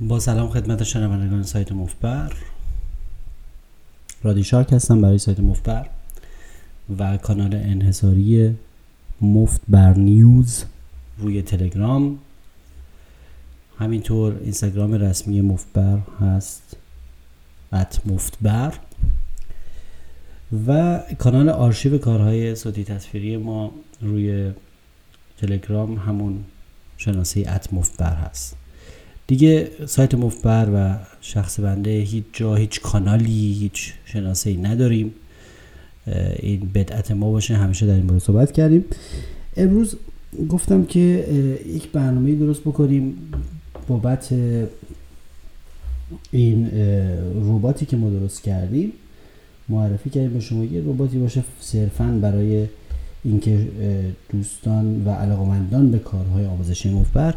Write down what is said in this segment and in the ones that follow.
با سلام خدمت شنوندگان سایت مفبر. رادی شارک هستم برای سایت مفبر و کانال انحصاری مفت بر نیوز روی تلگرام. همینطور اینستاگرام رسمی مفبر هست ات مفتبر. و کانال آرشیو کارهای صوتی تصویری ما روی تلگرام همون شناسه ات مفتبر هست. دیگه سایت مفبر و شخص بنده هیچ جا هیچ کانالی هیچ شناسه ای نداریم. این بدعت ما باشه. همیشه در این مورد صحبت کردیم. امروز گفتم که یک برنامه درست بکنیم بابت این رباتی که ما درست کردیم. معرفی کردیم به شما یه رباتی باشه صرفا برای اینکه دوستان و علاقمندان به کارهای آموزشی مفبر.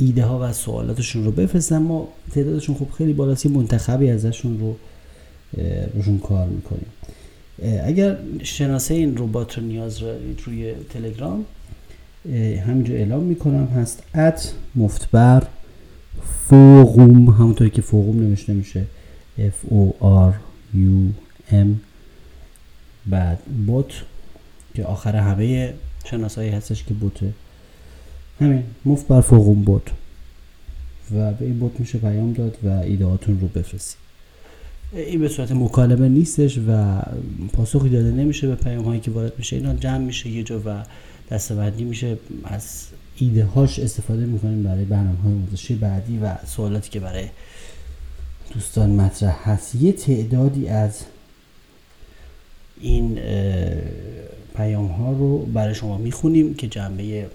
ایده ها و سوالاتشون رو بفرستن. ما تعدادشون خب خیلی بالاست منتخبی ازشون رو روشون کار می‌کنیم. اگر شناسه این ربات رو نیاز دارید روی تلگرام همینجا اعلام می‌کنم. هست ات مفتبر فوقوم همونطور که فوقوم نوشته میشه. F O R U M. بعد بوت که آخر همه شناسایی هستش که بوته. همین. مفت بر فوقوم بود و به این بوت میشه پیام داد و ایدهاتون رو بفرستید. این به صورت مکالمه نیستش و پاسخی داده نمیشه به پیام هایی که وارد میشه. اینا جمع میشه یه جا و دستبندی میشه. از ایده هاش استفاده می‌کنیم برای برنامه های آموزشی بعدی و سوالاتی که برای دوستان مطرح هست. یه تعدادی از این پیام ها رو برای شما می‌خونیم که جنبه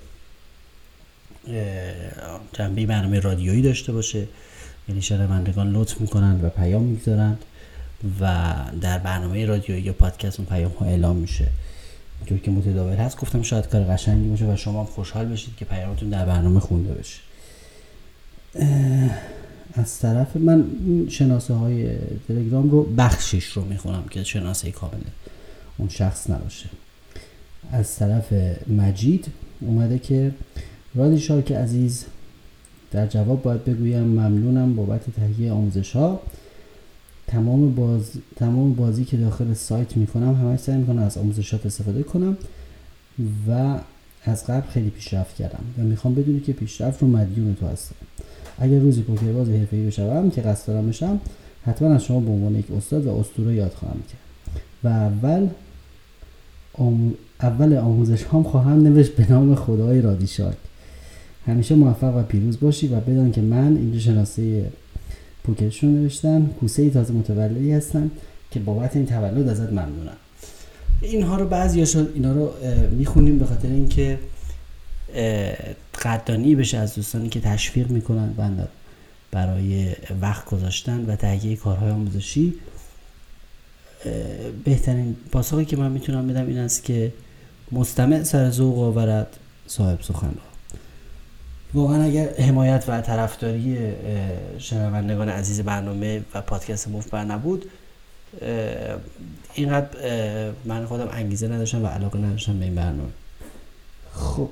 جنبه برنامه رادیویی داشته باشه. یعنی شنوندگان لطف می‌کنند و پیام می‌گذارند و در برنامه رادیویی یا پادکست اون پیام ها اعلام میشه. اینطور که متداول هست گفتم شاید کار قشنگی باشه و شما خوشحال بشید که پیامتون در برنامه خونده بشه. از طرف من شناسه های تلگرام رو بخشش رو می‌خونم که شناسه کامله اون شخص نباشه. از طرف مجید اومده که رادی شارک عزیز. در جواب باید بگویم ممنونم بابت تهیه آموزش ها. تمام, باز... تمام بازی که داخل سایت می‌کنم همش سعی می‌کنم از آموزشات استفاده کنم و از قبل خیلی پیشرفت کردم و می‌خوام بدونی که پیشرفت رو مدیون تو هستم اگر روزی پوکرباز حرفه‌ای بشم که قصد دارم بشم حتما از شما به عنوان یک استاد و اسطوره یاد خواهم کرد. و اول آم... اول آموزش هم خواهم نوشت به نام خدای رادیشارک همیشه موفق و پیروز باشی و بدان که من اینجا شناسه پوکرشون نوشتم. کوسه ای تازه متولدی هستم که بابت این تولد ازت ممنونم. اینها رو بعضی اینا رو می‌خونیم به خاطر اینکه قدردانی بشه از دوستانی که تشویق می‌کنن بنده برای وقت گذاشتن و تهیه کارهای آموزشی. بهترین پاسخی که من می‌تونم بدم این است که مستمع سر ذوق آورد صاحب سخن را واقعا اگر حمایت و طرفداری شنوندگان عزیز برنامه و پادکست مفبر نبود اینقدر من خودم انگیزه نداشتم و علاقه نداشتم به این برنامه. خب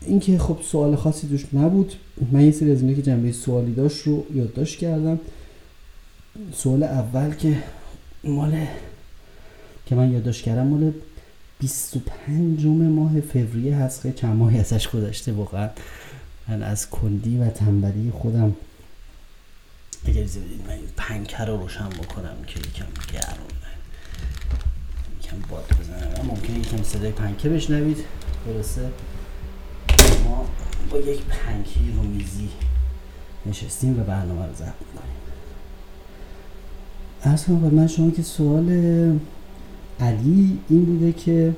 اینکه خب سوال خاصی دوش نبود من یه سری از اینه که جنبه سوالی داشت رو یادداشت کردم. سوال اول که مال که من یادداشت کردم مال 25 ماه فوریه هست که چند ماهی ازش گذشته واقعا. من از کندی و تنبلی خودم اگر بدید من این پنکه رو روشن بکنم که یکم گرمه یکم باد بزنم. ممکنه یکم صدای پنکه بشنوید. درسته؟ ما با یک پنکه رو میزی نشستیم و برنامه رو ضبط می‌کنیم. ارز کنم من شما که سوال علی این بوده که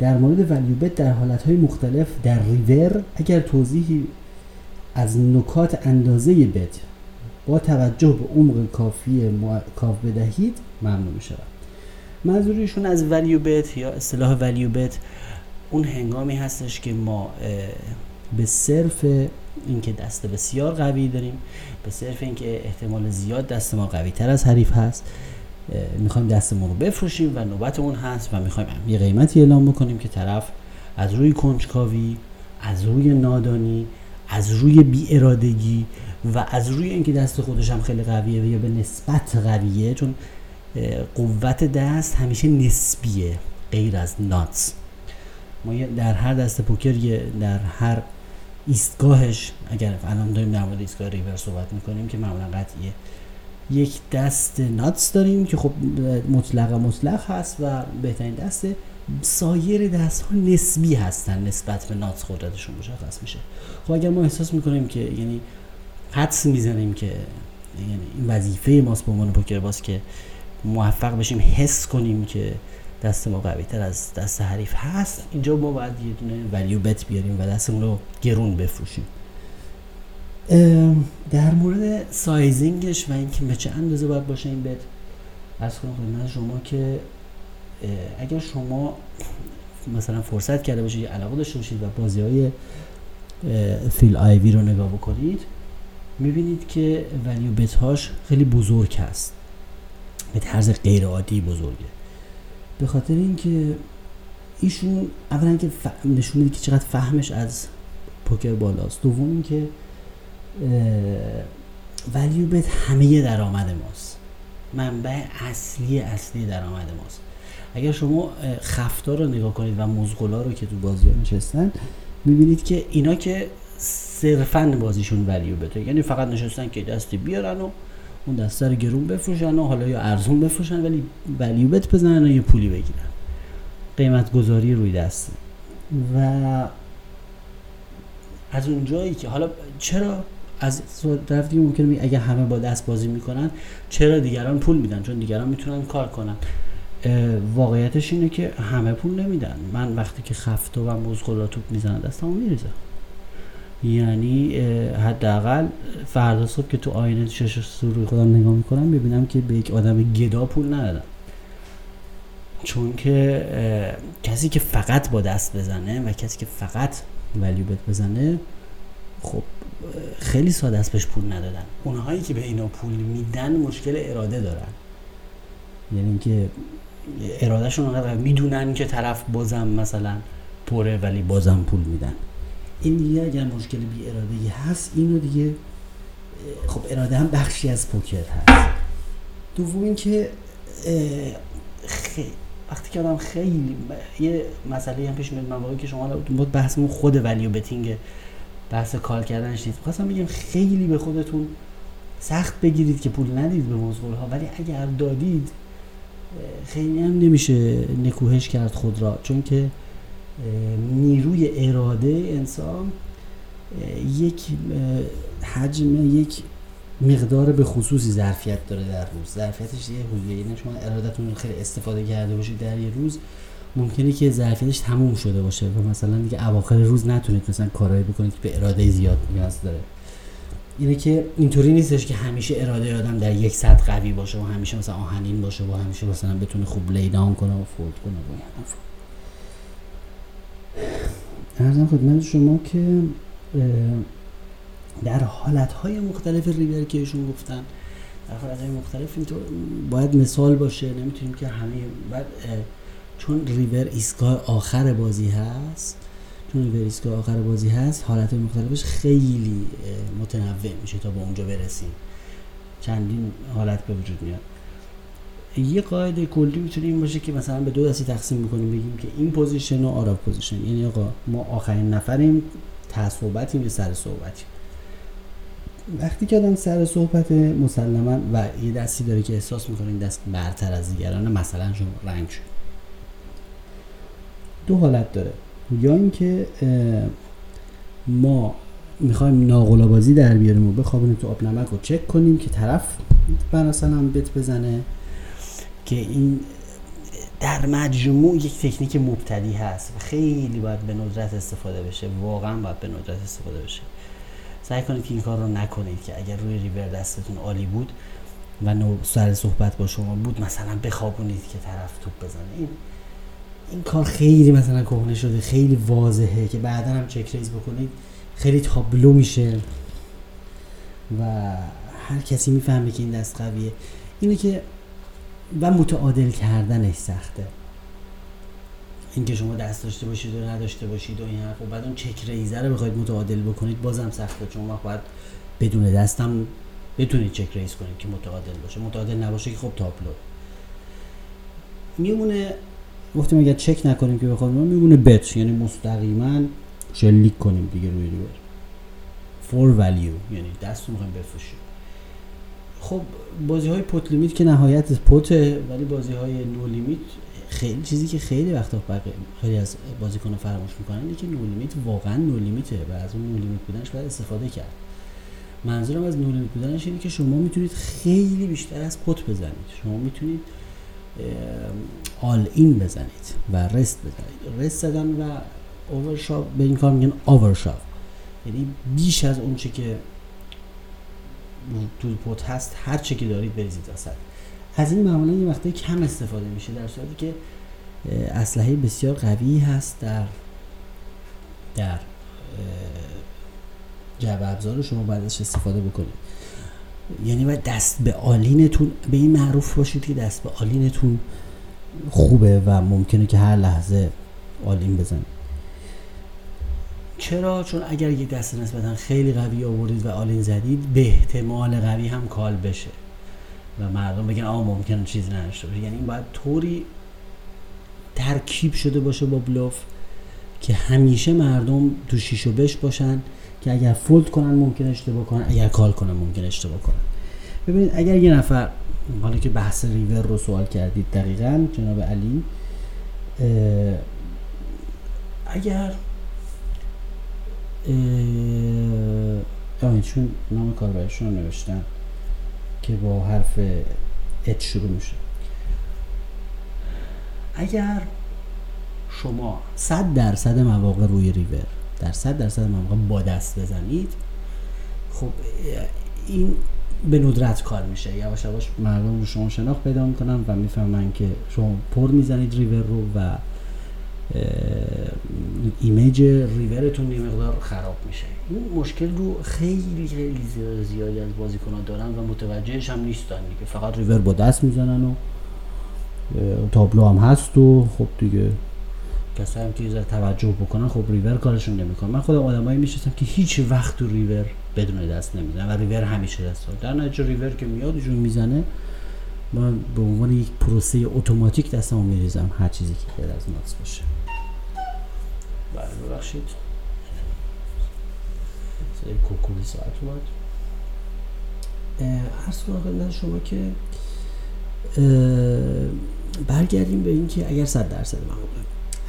در مورد ولیوبت در حالتهای مختلف در ریور اگر توضیحی از نکات اندازه بت با توجه به عمق کافی کاف بدهید ممنون می شود منظورشون از ولیوبت یا اصطلاح ولیوبت اون هنگامی هستش که ما به صرف اینکه دست بسیار قوی داریم به صرف اینکه احتمال زیاد دست ما قوی تر از حریف هست می‌خوایم دستمون رو بفروشیم و نوبتمون هست و می‌خوایم یه قیمتی اعلام بکنیم که طرف از روی کنجکاوی از روی نادانی از روی بی ارادگی و از روی اینکه دست خودش هم خیلی قویه و یا به نسبت قویه چون قوت دست همیشه نسبیه غیر از ناتس. ما در هر دست پوکر در هر ایستگاهش اگر الان داریم در مورد ایستگاه ریور صحبت می‌کنیم که معمولا قطعیه. یک دست ناتس داریم که خب مطلق مطلق هست و بهترین دسته سایر دست ها نسبی هستن نسبت به ناتس قدرتشون مشخص میشه. خب اگر ما احساس می‌کنیم که یعنی حدس می‌زنیم که یعنی این وظیفه ماست به عنوان پوکر باز که موفق بشیم حس کنیم که دست ما قوی تر از دست حریف هست اینجا ما باید یه دونه ولیو بت بیاریم و دستمون رو گرون بفروشیم. در مورد سایزینگش و اینکه به چه اندازه باید باشه این بت از کنم خدمت شما که اگر شما مثلا فرصت کرده باشید علاقه داشته باشید و بازی های فیل آیوی رو نگاه بکنید می‌بینید که ولیو بت هاش خیلی بزرگ هست. به طرز غیر عادی بزرگه. به خاطر اینکه ایشون اولا که نشون میده که چقدر فهمش از پوکر بالاست. دوم اینکه ولیو بت همه درآمد ماست. منبع اصلی اصلی درآمد ماست. اگر شما خفتا رو نگاه کنید و مزغلا رو که تو بازی ها نشستن می‌بینید که اینا که صرفا بازیشون ولیو بده. یعنی فقط نشستن که دستی بیارن و اون دسته رو گرون بفروشن و حالا یا ارزون بفروشن ولی ولیو بت بزنن و یه پولی بگیرن. قیمت گذاری روی دسته و از اون جایی که حالا چرا از طرف دیگه ممکنه اگه همه با دست بازی می‌کنن چرا دیگران پول میدن؟ چون دیگران می‌تونن کار کنن. واقعیتش اینه که همه پول نمیدن. من وقتی که خفته و مزغلا توپ می‌زنم دستمو میریزم. یعنی حداقل فردا صبح که تو آینه شش روی خودم نگاه می‌کنم می‌بینم که به یک آدم گدا پول ندادم. چون که کسی که فقط با دست بزنه و کسی که فقط ولیو بزنه خب خیلی ساده است بهش پول ندادن. اونهایی که به اینا پول میدن مشکل اراده دارن. یعنی اینکه ارادهشون انقدر می‌دونن که طرف بازم مثلا پره ولی بازم پول میدن. این دیگه اگر مشکل بی اراده هست اینو دیگه خب اراده هم بخشی از پوکر هست. دوم اینکه وقتی که آدم خیلی یه مسئله هم پیش میاد مواقعی که شما بود بحثمون خود ولیو بتینگ بحث کال کردنش نیست. خواستم بگم خیلی به خودتون سخت بگیرید که پول ندید به موضوع ها ولی اگر دادید خیلی هم نمیشه نکوهش کرد خود را چون که نیروی اراده انسان یک حجم یک مقدار به خصوصی ظرفیت داره در روز. ظرفیتش یه حدودی یعنی شما ارادتون خیلی استفاده کرده باشید در یه روز. ممکنه که ظرفیتش تموم شده باشه و مثلا دیگه اواخر روز نتونید مثلا کارهایی بکنید که به اراده زیاد نیاز داره. اینه که اینطوری نیستش که همیشه اراده آدم در یک سطح قوی باشه و همیشه مثلا آهنین باشه و همیشه مثلا بتونه خوب لیدان کنه و فولد کنه و ارزم خدمت شما که در حالتهای مختلف ریور که ایشون گفتن در حالتهای مختلف اینطور باید مثال باشه. نمی‌تونیم که همه بعد چون ریور ایستگاه آخر بازی هست چون ریور ایستگاه آخر بازی هست حالت مختلفش خیلی متنوع میشه تا به اونجا برسیم. چندین حالت به وجود میاد. یه قاعده کلی می‌تونه این باشه که مثلا به دو دستی تقسیم می‌کنیم بگیم که in position و out of position. یعنی آقا ما آخرین نفریم تا صحبتیم سر صحبتیم. وقتی که آدم سر صحبت مسلما و یه دستی داره که احساس می‌کنه این دست برتر از دیگران مثلا شما رنگ شد. دو حالت داره. یا اینکه ما می‌خوایم بازی در بیاریم و بخوابونیم تو آب نمک رو چک کنیم که طرف مثلا بت بزنه که این در مجموع یک تکنیک مبتدی هست و خیلی باید به ندرت استفاده بشه. واقعا باید به ندرت استفاده بشه. سعی کنید که این کار رو نکنید که اگر روی ریور دستتون عالی بود و سر صحبت با شما بود مثلا بخوابونید که طرف توپ بزنه. این این کار خیلی مثلا کهنه شده خیلی واضحه که بعدا هم چک ریز بکنید خیلی تابلو میشه. و هر کسی می‌فهمه که این دست قویه. اینه که و متعادل کردنش سخته. اینکه شما دست داشته باشید و نداشته باشید و این حرف و بعد اون چک ریزه رو بخواید متعادل بکنید بازم سخته. چون وقت باید بدون دستم بتونید check raise کنید که متعادل باشه. متعادل نباشه که خب تابلو. میمونه گفتیم اگر چک نکنیم که بخواد میمونه bet یعنی مستقیما شلیک کنیم دیگه روی river for value یعنی دست رو می‌خوایم بفروشیم. خب بازی های pot limit که نهایت pot ه ولی بازی های no limit خیلی چیزی که خیلی وقتا خیلی از بازیکن فراموش می‌کنن اینه که no limit واقعا no limit ه و از اون no limit بودنش باید استفاده کرد. منظورم از نو لیمیت بودنش اینه که شما می‌تونید خیلی بیشتر از پوت بزنید. شما می‌تونید آل این بزنید و رست بزنید. رست زدن و اوورشاف به این کار میگن اوورشاف یعنی بیش از اون چه که تو پوت هست هر چه که دارید بریزید وسط. از این معمولا یه وقتی کم استفاده میشه در صورتی که اسلحه بسیار قوی هست در در جعبه ابزار شما باید استفاده بکنید. یعنی باید دست به all-in تون به این معروف باشید که دست به all-in تون خوبه و ممکنه که هر لحظه all-in بزنید چرا؟ چون اگر یک دست نسبتا خیلی قوی آوردید و all-in زدید به احتمال قوی هم call بشه و مردم بگن آه ممکنه چیزی نداشته باشه. یعنی این باید طوری ترکیب شده باشه با بلوف که همیشه مردم تو شیش و بش باشن که اگر فولد کنن ممکن اشتباه کنن اگر کال کنن ممکن اشتباه کنن. ببینید اگر یه نفر حالا که بحث ریور رو سوال کردید دقیقا جناب علی اگر چون نام کاربرشون رو نوشتن که با حرف ات شروع میشه. اگر شما صد درصد مواقع روی ریور در صد درصد مواقع با دست بزنید. خب این به ندرت call میشه. یواش یواش مردم رو شما شناخت پیدا می‌کنن و می‌فهمن که شما پر می‌زنید ریور رو و image river تون یه مقدار خراب میشه. این مشکل رو خیلی خیلی زیادی از بازیکنان دارن و متوجهش هم نیستن که فقط ریور با دست می‌زنن و تابلو هم هست و خب دیگه کسایی هم که یه توجه بکنن خب ریور کارشون نمی‌کنه. من خودم آدمایی میشستم که هیچ وقت تو ریور بدون دست نمی‌زنن و ریور همیشه دست در نتیجه ریور که میاد جون می‌زنه من به عنوان یک پروسه اتوماتیک دستمو میریزم. هر چیزی که غیر از ناقص باشه. بله ببخشید. صدای کوکولی ساعت اومد. عرض کنم شما که برگردیم به اینکه اگر صد درصد مواقع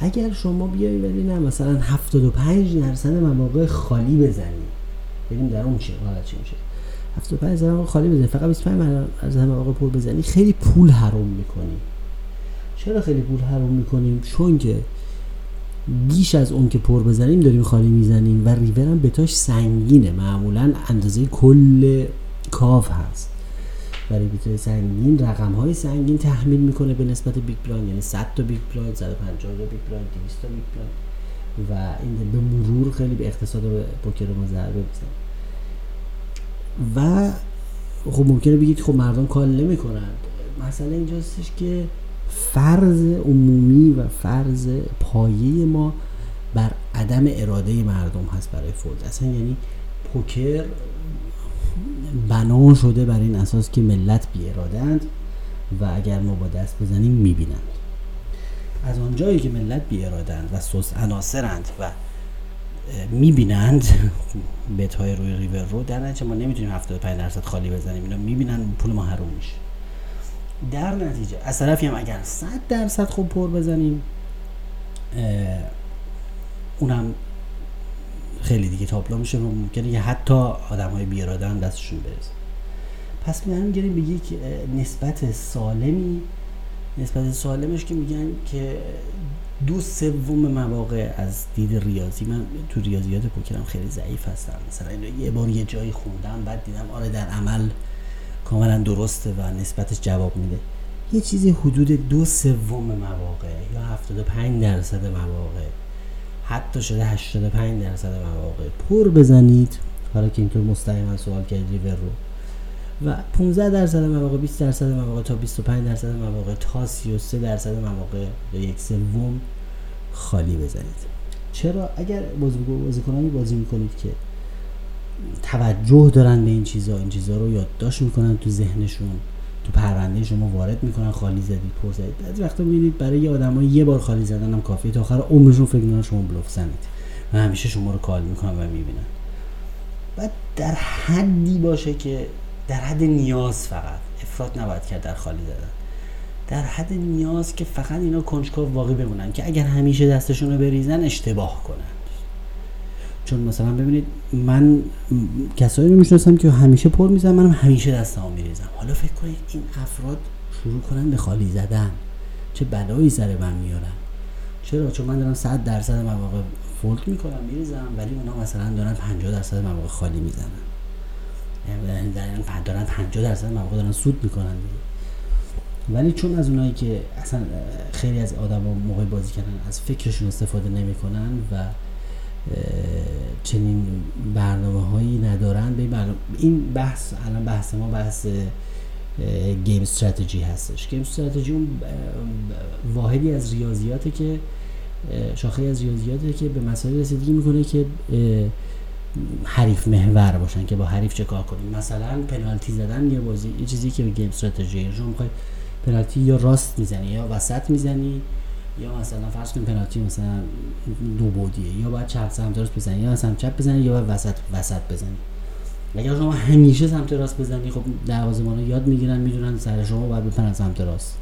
اگر شما بیایی ولی نه مثلا 75 درصد مواقع خالی بزنی. ببینیم در اون چه حالت چی میشه؟ 75 درصد مواقع خالی بزنی. فقط 25 درصد مواقع پر بزنی. خیلی پول حروم می‌کنی. چرا خیلی پول حروم می‌کنیم چون که بیش از اون که پر بزنیم داریم خالی می‌زنیم و river هم bet اش سنگینه. معمولا اندازه کل کاف هست. برای bet سنگین رقم های سنگین تحمیل می‌کنه به نسبت big blind یعنی 100 تا big blind 150 تا big blind 200 تا big blind و این به مرور خیلی به اقتصاد پوکر ما ضربه می‌زنه. و خب ممکنه بگید خب مردم call نمی‌کنن. مسئله اینجاستش که فرض عمومی و فرض پایه ما بر عدم اراده مردم هست برای فولد اصلا یعنی پوکر بنا شده بر این اساس که ملت بی ارادند و اگر ما با دست بزنیم می‌بینند. از آنجایی که ملت بی ارادند و سوس عناصرند و می‌بینند بیت های روی ریور رو در نتیجه ما نمی‌تونیم 75 درصد خالی بزنیم. اینا می‌بینن پول ما حروم میشه. در نتیجه از طرفی هم اگر 100 درصد خوب پر بزنیم اونم خیلی دیگه تابلو میشه و ممکنه که حتی آدم های بیاراده هم دستشون برسه. پس میرم گیریم به یک نسبت سالمی نسبت سالمش که میگن که دو سوم مواقع از دید ریاضی. من تو ریاضیات پوکرم خیلی ضعیف هستم. مثلا یه بار یه جایی خوندم بعد دیدم آره در عمل کاملا درسته و نسبتش جواب میده. یه چیزی حدود دو سوم مواقع یا 75 درصد مواقع حتی شده 85 درصد مواقع. پر بزنید. حالا که اینطور مستقیما سوال کردید ریور رو. و 15 درصد مواقع 20 درصد مواقع تا 25 درصد مواقع تا 33 درصد مواقع یا یک سوم خالی بزنید. چرا؟ اگر بازی بازیکنانی بازی می‌کنید که توجه دارن به این چیزا این چیزا رو یادداشت می‌کنن تو ذهنشون. تو پرونده شما وارد می‌کنن خالی زدید پر زدید بعضی وقتا می‌بینید برای یه یه بار خالی زدن هم کافیه تا آخر عمرشون فکر می‌کنن شما بلوف زنید و همیشه شما رو کال می‌کنن و می‌بینن. بعد در حدی باشه که در حد نیاز فقط افراد نباید کرد در خالی زدن. در حد نیاز که فقط اینا کنجکاو واقعی بمونن که اگر همیشه دستشون رو بریزن اشتباه کنن. چون مثلا ببینید من کسایی رو می‌شناسم که همیشه پر می‌زنم منم همیشه دستمو میریزم. حالا فکر کنید این افراد شروع کنن به خالی زدن. چه بلایی سر من میارن؟ چرا؟ چون من دارم 100 درصد مواقع فولد می‌کنم میریزم ولی اونا مثلا دارن 50 درصد مواقع خالی می‌زنن. یعنی دارن 50 درصد مواقع دارن سود می‌کنن ولی چون از اونایی که اصلا خیلی از آدم موقع بازی کردن از فکرشون استفاده نمی‌کنن و چنین برنامه هایی ندارن. به این بحث الان بحث ما بحث گیم استراتژی هستش. گیم استراتژی اون واحدی از ریاضیاته که شاخه از ریاضیاته که به مسائل رسیدگی می‌کنه که حریف محور باشن که با حریف چه کار کنیم. مثلا پنالتی زدن یه بازی یه چیزی که گیم استراتژی شما می‌خوای پنالتی یا راست می‌زنی یا وسط می‌زنی یا مثلا فرض کن پنالتی مثلا دو بودیه یا باید چپ سمت راست بزنی یا سمت چپ بزنی یا باید وسط وسط بزنی. اگر شما همیشه سمت راست بزنی خب دروازه‌بانا یاد می‌گیرن می‌دونن سر شما باید بپرن سمت راست.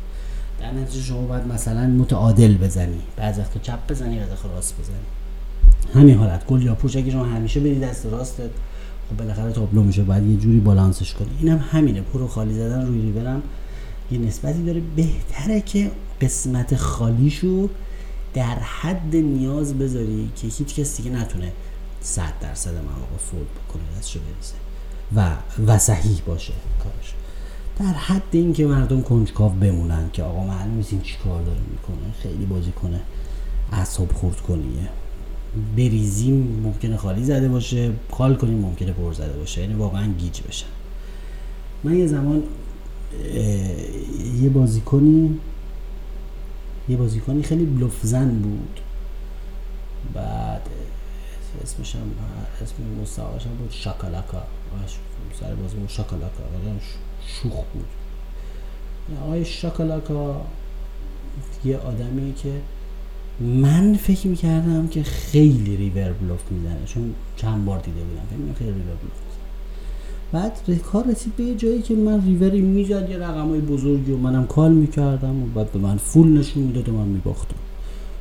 در نتیجه شما باید مثلا متعادل بزنی. بعض وقت چپ بزنی بعض وقت راست بزنی. همین حالت. گل یا پوچ اگه شما همیشه بدی دست راست خب بالاخره تابلو میشه. باید یه جوری بالانسش کنی. اینم همینه. پر و خالی زدن روی ریورم یه نسبتی داره بهتره که قسمت خالیشو در حد نیاز بذاری که هیچ کس دیگه نتونه صد درصد مواقع فول بکنه دستشو بریزه و و صحیح باشه کارش در حد اینکه مردم کنجکاو بمونن که آقا معلوم نیست این چیکار داره می‌کنه خیلی بازی کنه اعصاب خورد کنیه. بریزیم ممکنه خالی زده باشه کال کنیم ممکنه پر زده باشه یعنی واقعا گیج بشن. من یه زمان یه بازیکنی یه بازیکنی خیلی بلوفزن بود. بعد اسمش هم اسم مستعارش هم بود شاکالاکا. سر بازی بود شاکالاکا. شوخ بود. آقای شاکالاکا یه آدمی که من فکر می‌کردم که خیلی ریور بلوف می‌زنه. چون چند بار دیده بودم. فکر خیلی ریور بلوف. بعد کار رسید به یه جایی که من ریوری می‌زد یه رقم های بزرگی و منم call می‌کردم و بعد به من full نشون می‌داد و من میباختم.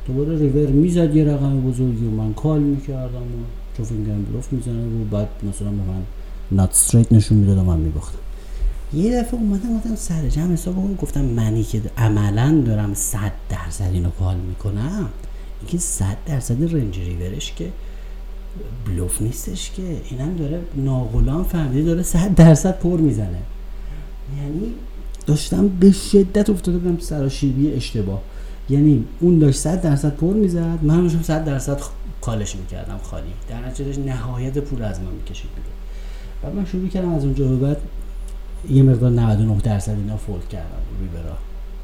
دوباره ریور می‌زد یه رقم بزرگی و من call می‌کردم و فکر بلوف می‌زنه و بعد مثلا به من nut straight نشون می‌داد و من میباختم. یه دفعه اومدم اومدم سر جمع حساب کنم گفتم منی که عملا دارم صد درصد اینو call می‌کنم. اینکه صد درصد range river ش که بلوف نیستش که. اینم داره ناغلان فهمیده داره صد درصد پر می‌زنه. یعنی داشتم به شدت افتاده بودم سراشیبی اشتباه. یعنی اون داشت صد درصد پر می‌زد من داشتم صد درصد کالش می‌کردم خالی. در نتیجه نهایت پول از من می‌کشید بود بعد من شروع کردم از اونجا به بعد یه مقدار 99 درصد اینا فولد کردم. برا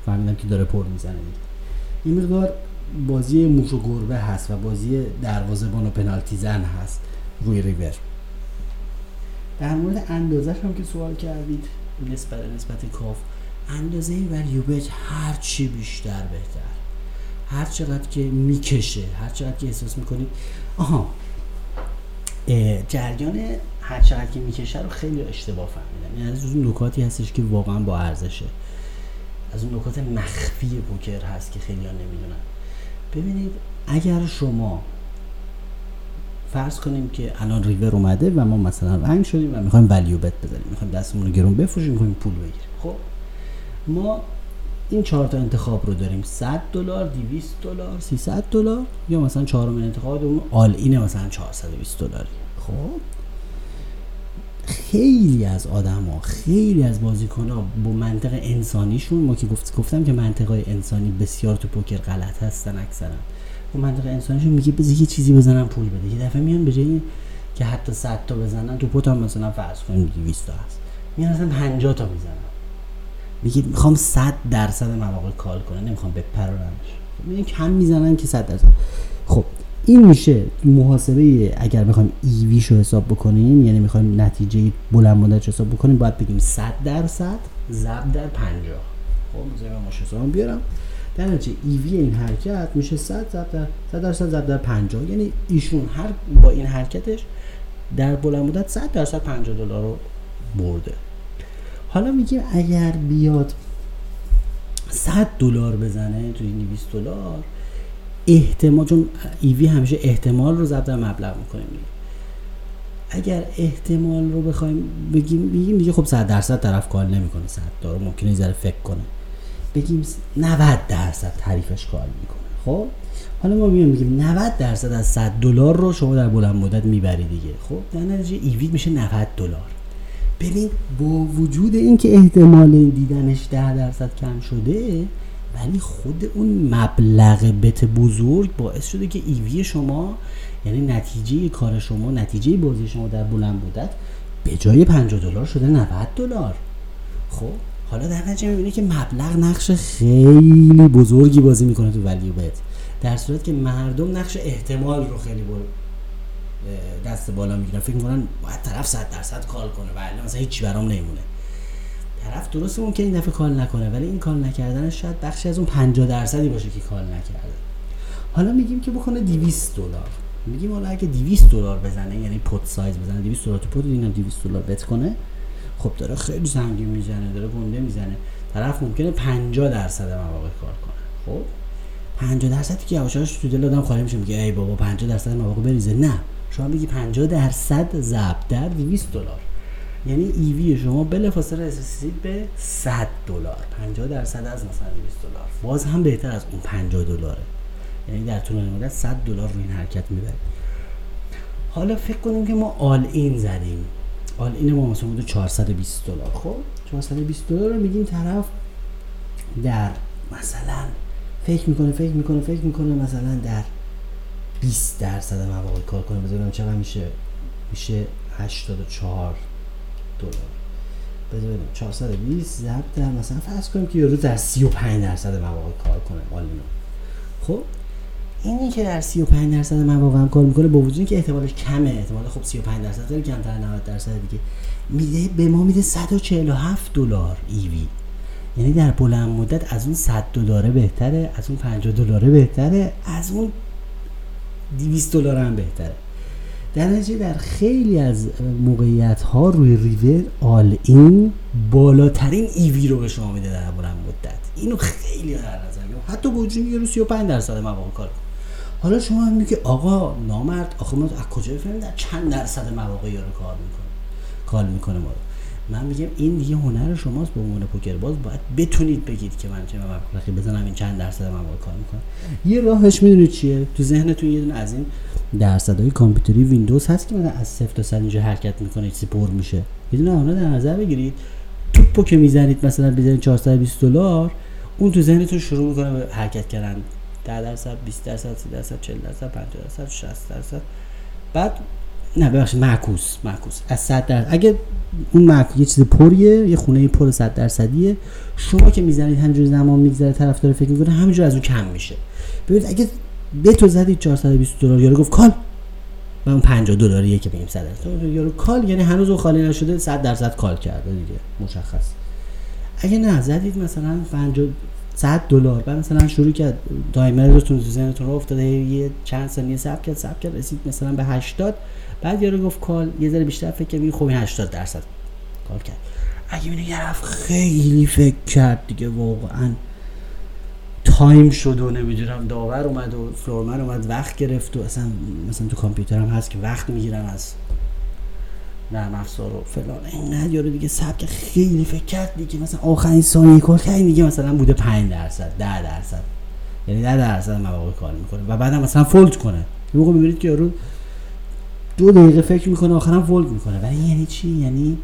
فهمیدم که داره پر می‌زنه. این مقدار بازی موش و گربه هست و بازی دروازه‌بان و پنالتی زن هست روی ریور. در مورد اندازش هم که سوال کردید نسبت نسبت کاف اندازه ولیو بیت هر چی بیشتر بهتر. هر چقدر که می‌کشه هر چقدر که احساس می‌کنید. آها جریان هر چقدر که می‌کشه رو خیلی اشتباه فهمیدن یعنی از اون نکاتی هستش که واقعا با ارزشه. از اون نکات مخفی پوکر هست که خیلی ها نمی‌دونن. ببینید اگر شما فرض کنیم که الان ریور اومده و ما مثلا رنگ شدیم و می‌خوایم ولیو بت بزنیم می‌خوایم دستمون رو گرون بفروشیم می‌خوایم پول بگیریم. خب ما این چهار تا انتخاب رو داریم. 100 دلار 200 دلار 300 دلار یا مثلا چهارمین انتخاب اون آل اینه مثلا 420 دلاری. خب خیلی از ها خیلی از بازیکن ها با منطق انسانیشون ما که گفت گفتم که منطق انسانی بسیار تو پوکر غلط هستن اکثرا. با منطق انسانیشون میگه بذار یه چیزی بزنم پول بده. یه دفعه میان به که حتی 100 تا بزنن تو پوت هم مثلا فرض کنیم 200 تا هست. میان مثلا 50 تا می‌زنن. میگه می‌خوام 100 درصد مواقع کال کنه نمی‌خوام بپرونمش میگن کم می‌زنن که 100 درصد. خب این میشه محاسبه اگر بخوایم ایویش رو حساب بکنیم یعنی می‌خوایم نتیجه بلند مدت حساب بکنیم باید بگیم 100 درصد ضرب در 50 خب مثلا من حساب بیارم. در نتیجه ایوی این حرکت میشه 100 ضرب در 100 درصد ضرب در 50 یعنی ایشون هر با این حرکتش در بلند مدت 100 درصد 50 دلار رو برده. حالا میگیم اگر بیاد 100 دلار بزنه توی 200 دلار احتمال چون ایوی همیشه احتمال رو ضرب در مبلغ می‌کنیم. اگر احتمال رو بخوایم بگیم بگیم دیگه خب 100 درصد طرف کار نمی‌کنه 100 دلار ممکنه یه ذره فکر کنه. بگیم 90 درصد تعریفش کار می‌کنه. خب؟ حالا ما میایم میگیم 90 درصد از 100 دلار رو شما در بلند مدت می‌بری دیگه. خب؟ در نتیجه ایوی میشه 90 دلار. ببین با وجود اینکه احتمال دیدنش 10 درصد کم شده ولی خود اون مبلغ بت بزرگ باعث شده که ایوی شما یعنی نتیجه کار شما نتیجه بازی شما در بلند مدت به جای 50 دلار شده 90 دلار. خب حالا در نتیجه می‌بینی که مبلغ نقش خیلی بزرگی بازی می‌کنه تو ولیو بت در صورت که مردم نقش احتمال رو خیلی بر دست بالا می‌گیرن. فکر می‌کنن باید طرف 100 درصد کال کنه ولی مثلا هیچی برام نمیمونه. طرف درسته ممکن این دفعه کال نکنه ولی این کال نکردنش شاید بخشی از اون 50 درصدی باشه که کال نکرده. حالا میگیم که بکنه 200 دلار. میگیم حالا اگه 200 دلار بزنه یعنی پوت سایز بزنه 200 دلار تو پوت اینم 200 دلار بت کنه. خب داره خیلی سنگین می‌زنه داره گنده می‌زنه. طرف ممکنه 50 درصد مواقع کار کنه. خب؟ 50 درصدی که یواشاش تو دل آدم خالی میشه میگه ای بابا 50 درصد مواقع بریزه. نه شما میگی 50 درصد ضرب در 200 دلار. یعنی ایوی شما بلافاصله رسید به 100 دلار. 50 درصد از مثلا 200 دلار. باز هم بهتر از اون 50 دلاره. یعنی در طول مدت 100 دلار رو این حرکت می‌برید حالا فکر کنیم که ما آل این زدیم. آل این ما مثلا بوده 420 دلار. خب؟ 420 دلار رو میگیم طرف در مثلا فکر می‌کنه فکر می‌کنه فکر می‌کنه مثلا در 20 درصد مواقع کار کنه. بذارم چقدر میشه؟ میشه 84 دلار. بذار ببینیم 420 ضرب در مثلا فرض کنیم که یورو در 35 درصد مواقع کار کنه. مالینو خب؟ اینی که در 35 درصد مواقع هم کار می‌کنه با وجود اینکه احتمالش کمه. احتمال خب 35 درصد داره کمتر 90 درصد دیگه. میده به ما میده 147 دلار ایوی یعنی در بلند مدت از اون 100 دلاره بهتره از اون 50 دلاره بهتره از اون 200 دلار هم بهتره. در نتیجه در خیلی از موقعیت ها روی ریور آل این بالاترین ایوی رو به شما میده در بلند مدت. اینو خیلی در نظر حتی با وجود رو 35 درصد مواقع کار حالا شما هم که آقا نامرد آخه ما از کجا بفهمیم در چند درصد مواقع رو کار می‌کنه کار می‌کنه ما من میگم این دیگه هنر شماست به عنوان پوکر باز. باید بتونید بگید که من چه مبلغی بزنم این چند درصد مواقع کار می‌کنه یه راهش می‌دونید چیه؟ تو ذهنتون یه دونه از این درصدهای کامپیوتری ویندوز هست که مثلا از 0 تا 100 اینجا حرکت می‌کنه چیزی پر میشه. یه دونه اونا در نظر بگیرید. توپو که می‌زنید مثلا بزنید 420 دلار اون تو ذهنتون شروع می‌کنه به حرکت کردن. 10 درصد 20 درصد 30 درصد 40 درصد 50 درصد 60 درصد. بعد نه ببخشید معکوس معکوس. از 100 درصد اگه اون معکوس یه چیز پریه یه خونه پر 100 درصدیه. شما که می‌زنید همینجوری زمان میگذره طرف داره فکر می‌کنه همینجور از اون کم میشه. ببینید اگه به تو زدید 420 دلار. یارو گفت کال. و اون 50 دلاریه که بگیم 100 درصد یارو کال یعنی هنوز اون خالی نشده 100 درصد کال کرده دیگه. مشخص. اگه نه زدید مثلا 50 100 دلار. بعد مثلا شروع کرد دایمرتون تو ذهنتون رو افتاده یه چند ثانیه صبر کرد صبر کرد رسید مثلا به 80 بعد یارو گفت کال. یه ذره بیشتر فکر کنید خب 80 درصد call کرد. اگه ببینید یه خیلی فکر کرد دیگه واقعا. time شد و نمی‌دونم داور اومد و floorman اومد وقت گرفت و اصلا مثلا تو کامپیوتر هم هست که وقت می‌گیرن از نرم افزار و فلان. اینقدر یارو دیگه سبک خیلی فکر کرد دیگه. مثلا آخرین ثانیه call کرد دیگه مثلا بوده 5 درصد 10 درصد. یعنی 10 درصد مواقع call می‌کنه و بعدم مثلا fold کنه. یه موقع می‌بینید که یارو دو دقیقه فکر می‌کنه آخرم فولد می‌کنه. ولی یعنی چی؟ یعنی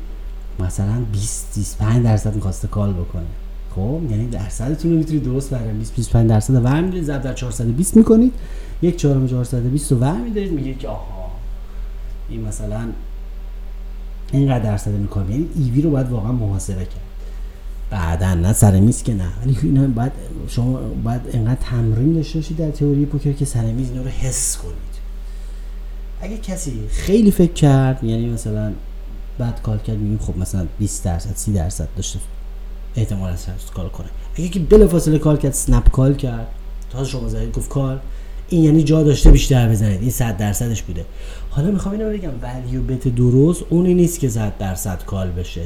مثلا 20 25 درصد می‌خواسته کال بکنه. خب یعنی درصدتون رو می‌تونید درست برای 20 25 درصد ور می‌دید ضرب در 420 می‌کنید. یک چهارم 420 رو ور میدارید میگید که آها این مثلا اینقدر درصد می‌کنه یعنی ایوی رو باید واقعا محاسبه کرد. بعدا نه سر میز که نه. ولی اینا باید شما باید انقدر تمرین داشته باشید در تئوری پوکر که سر میز اینا رو حس کنید. اگه کسی خیلی فکر کرد یعنی مثلا بعد call کرد میگیم خب مثلا 20 درصد 30 درصد داشته احتمال از call کنه. اگه که بلافاصله call کرد snap call کرد تا شما زدید گفت call این یعنی جا داشته بیشتر بزنید. این 100 درصدش بوده. حالا می‌خوام اینو بگم value bet درست اونی نیست که 100 درصد call بشه.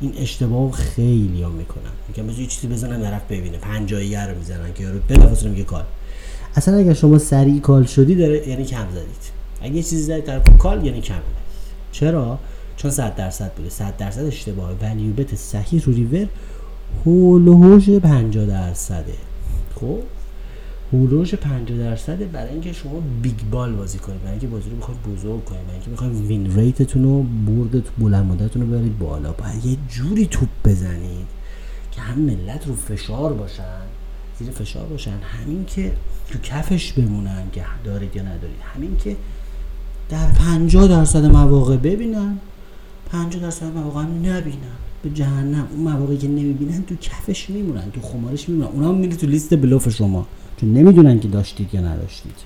این اشتباه خیلی ها می‌کنن. میگم بذار چیزی بزنن طرف ببینه. 50 رو می‌زنن که یارو بلافاصله میگه call اصلا اگر شما سریع call شدی داره یعنی کم زدید. اگه یه چیزی زدید طرف call یعنی کم چرا؟ چون 100 درصد بوده. 100 درصد اشتباه. value bet صحیح رو river حول و حوش 50 درصده. خب؟ حول و حوش 50 درصده برای اینکه شما big ball بازی کنید برای اینکه بازی رو بخواید بزرگ کنید برای اینکه بخواید win rate تون رو برد بلند مدتتون رو ببرید بالا. باید یه جوری توپ بزنید که هم ملت رو فشار باشن زیر فشار باشن. همین که تو کفش بمونن که دارید یا ندارید. همین که در 50 درصد مواقع ببینن 50 درصد مواقع هم نبینن. به جهنم. اون مواقعی که نمی‌بینن تو کفش میمونن تو خمارش میمونن. اونا میره تو لیست بلوف شما چون نمی‌دونن که داشتید یا نداشتید.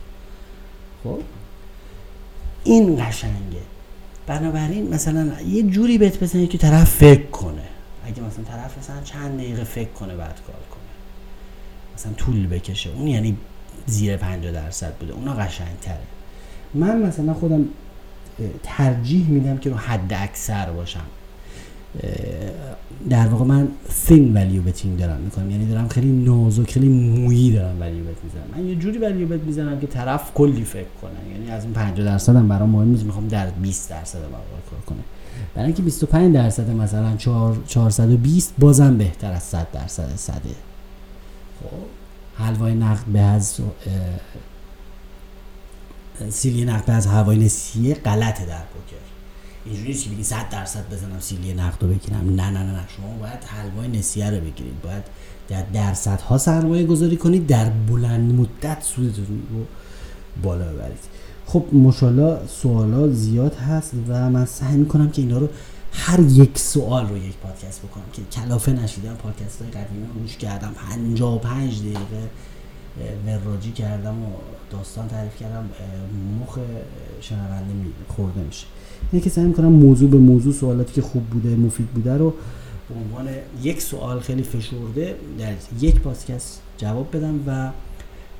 خب؟ این قشنگه. بنابراین مثلا یه جوری بهت بزنید که طرف فکر کنه. اگه مثلا طرف مثلا چند دقیقه فکر کنه بعد کار کنه. مثلا طول بکشه. اون یعنی زیر 50 درصد بوده. اونا قشنگتره. من مثلا خودم ترجیح میدم که رو حد اکثر باشم. در واقع من فین ولیو بتینگ دارم می‌کنم. یعنی دارم خیلی نازک خیلی مویی دارم ولیو بت می‌زنم. من یه جوری ولیو بت می‌زنم که طرف کلی فکر کنه. یعنی از اون 50 درصد هم برام مهم نیست می‌خوام در 20 درصد واقع کار کنه برای اینکه 25 درصد مثلا 4 420 بازم بهتر از 100 درصد صده. خب حلوای نقد به از سیلی نقد از هوای نسیه غلطه در پوکر. اینجوری که بگی 100 درصد بزنم سیلی نقد رو بگیرم. نه نه نه شما باید حلوای نسیه رو بگیرید. باید در درصدها سرمایه گذاری کنید در بلند مدت سودتون رو بالا ببرید. خب مشالله سوالا زیاد هست و من سعی می‌کنم که اینا رو هر یک سوال رو یک پادکست بکنم که کلافه نشیدم. پادکست های قدیمی رو گوش کردم. 55 دقیقه وراجی کردم و داستان تعریف کردم. مخ شنونده خورده میشه. اینه سعی می‌کنم موضوع به موضوع سوالاتی که خوب بوده مفید بوده رو به عنوان یک سوال خیلی فشرده در یک پادکست جواب بدم و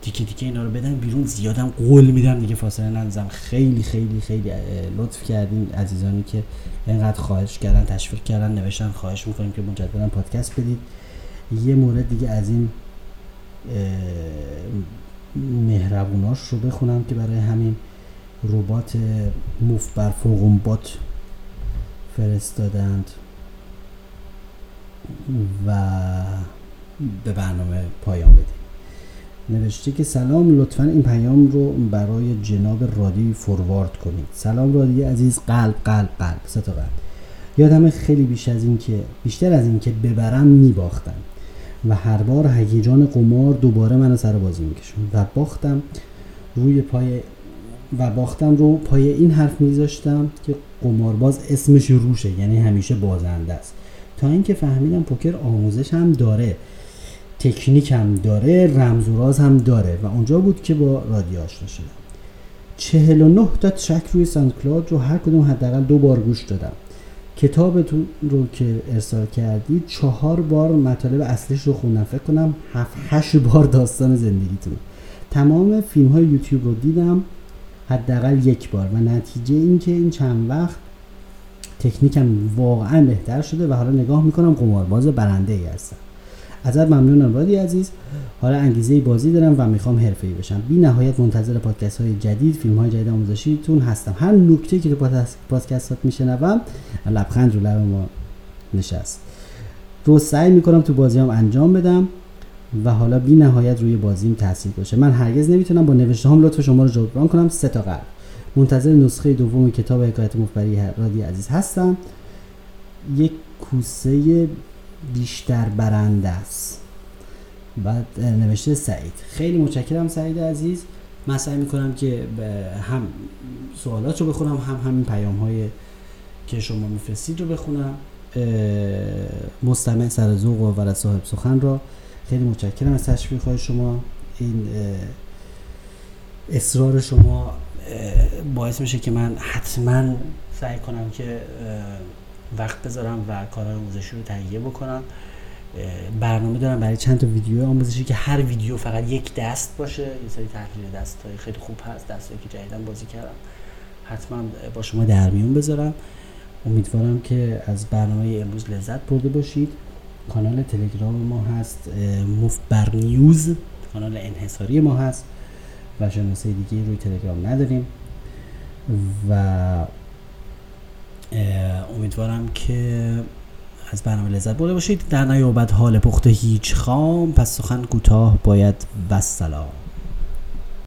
تیکه تیکه اینا رو بدم بیرون. زیادم قول میدم دیگه فاصله نندازم. خیلی خیلی خیلی لطف کردین عزیزانی که اینقدر خواهش کردن تشویق کردن نوشتن. خواهش می‌کنیم که مجددا پادکست بدید. یه مورد دیگه از این مهربوناش رو بخونم که برای همین ربات موف بر بات فرستادند و به برنامه پایان بدیم. نوشته که سلام لطفا این پیام رو برای جناب رادی فوروارد کنید. سلام رادی عزیز قلب قلب قلب. سه تا قلب. یادم خیلی بیش از این که بیشتر از این که ببرم میباختم. و هر بار هیجان قمار دوباره منو سر بازی میکشون و باختم روی پای و باختم رو پای این حرف میذاشتم که قمارباز اسمش روشه یعنی همیشه بازنده است. تا اینکه فهمیدم پوکر آموزش هم داره تکنیک هم داره رمز و راز هم داره و اونجا بود که با رادیو آشنا شدم. 49 تا track روی SoundCloud رو هر کدوم حداقل دو بار گوش دادم. کتابتون رو که ارسال کردید چهار بار مطالب اصلیش رو خوندم. فکر کنم هفت هشت بار داستان زندگیتون. تمام فیلم های یوتیوب رو دیدم. حداقل یک بار. و نتیجه این که این چند وقت تکنیکم واقعا بهتر شده و حالا نگاه می‌کنم قمارباز برنده ای هستم. ازت ممنونم رادی عزیز. حالا انگیزه بازی دارم و می‌خوام حرفه‌ای بشم. بی نهایت منتظر پادکست های جدید فیلم های جدید آموزشیتون هستم. هر نکته که تو پادکستات میشنوم لبخند رو لب ما نشست. رو سعی می‌کنم تو بازی هم انجام بدم. و حالا بی نهایت روی بازیم تاثیر باشه من هرگز نمی‌تونم با نوشته هم لطف شما رو جبران کنم. سه تا قلب. منتظر نسخه دوم کتاب حکایت مفبری رادی عزیز هستم. یک کوسه بیشتر برنده است. بعد نوشته سعید. خیلی متشکرم سعید عزیز. من سعی می‌کنم که هم سوالات رو بخونم هم همین پیام های که شما میفرستید رو بخونم. مستمع سر و ولد صاحب سخن را. خیلی متشکرم از تشویق های شما. این اصرار شما باعث میشه که من حتما سعی کنم که وقت بذارم و کارهای آموزشی رو تهیه بکنم. برنامه دارم برای چند تا ویدیو آموزشی که هر ویدیو فقط یک دست باشه. یه سری تحلیل دست های خیلی خوب هست دستایی که جدیدن بازی کردم. حتما با شما در میون بذارم. امیدوارم که از برنامه امروز لذت برده باشید. کانال تلگرام ما هست مفبر نیوز کانال انحصاری ما هست و شناسه دیگه روی تلگرام نداریم. و امیدوارم که از برنامه لذت برده باشید. در نیابت حال پخته هیچ خام پس سخن کوتاه باید و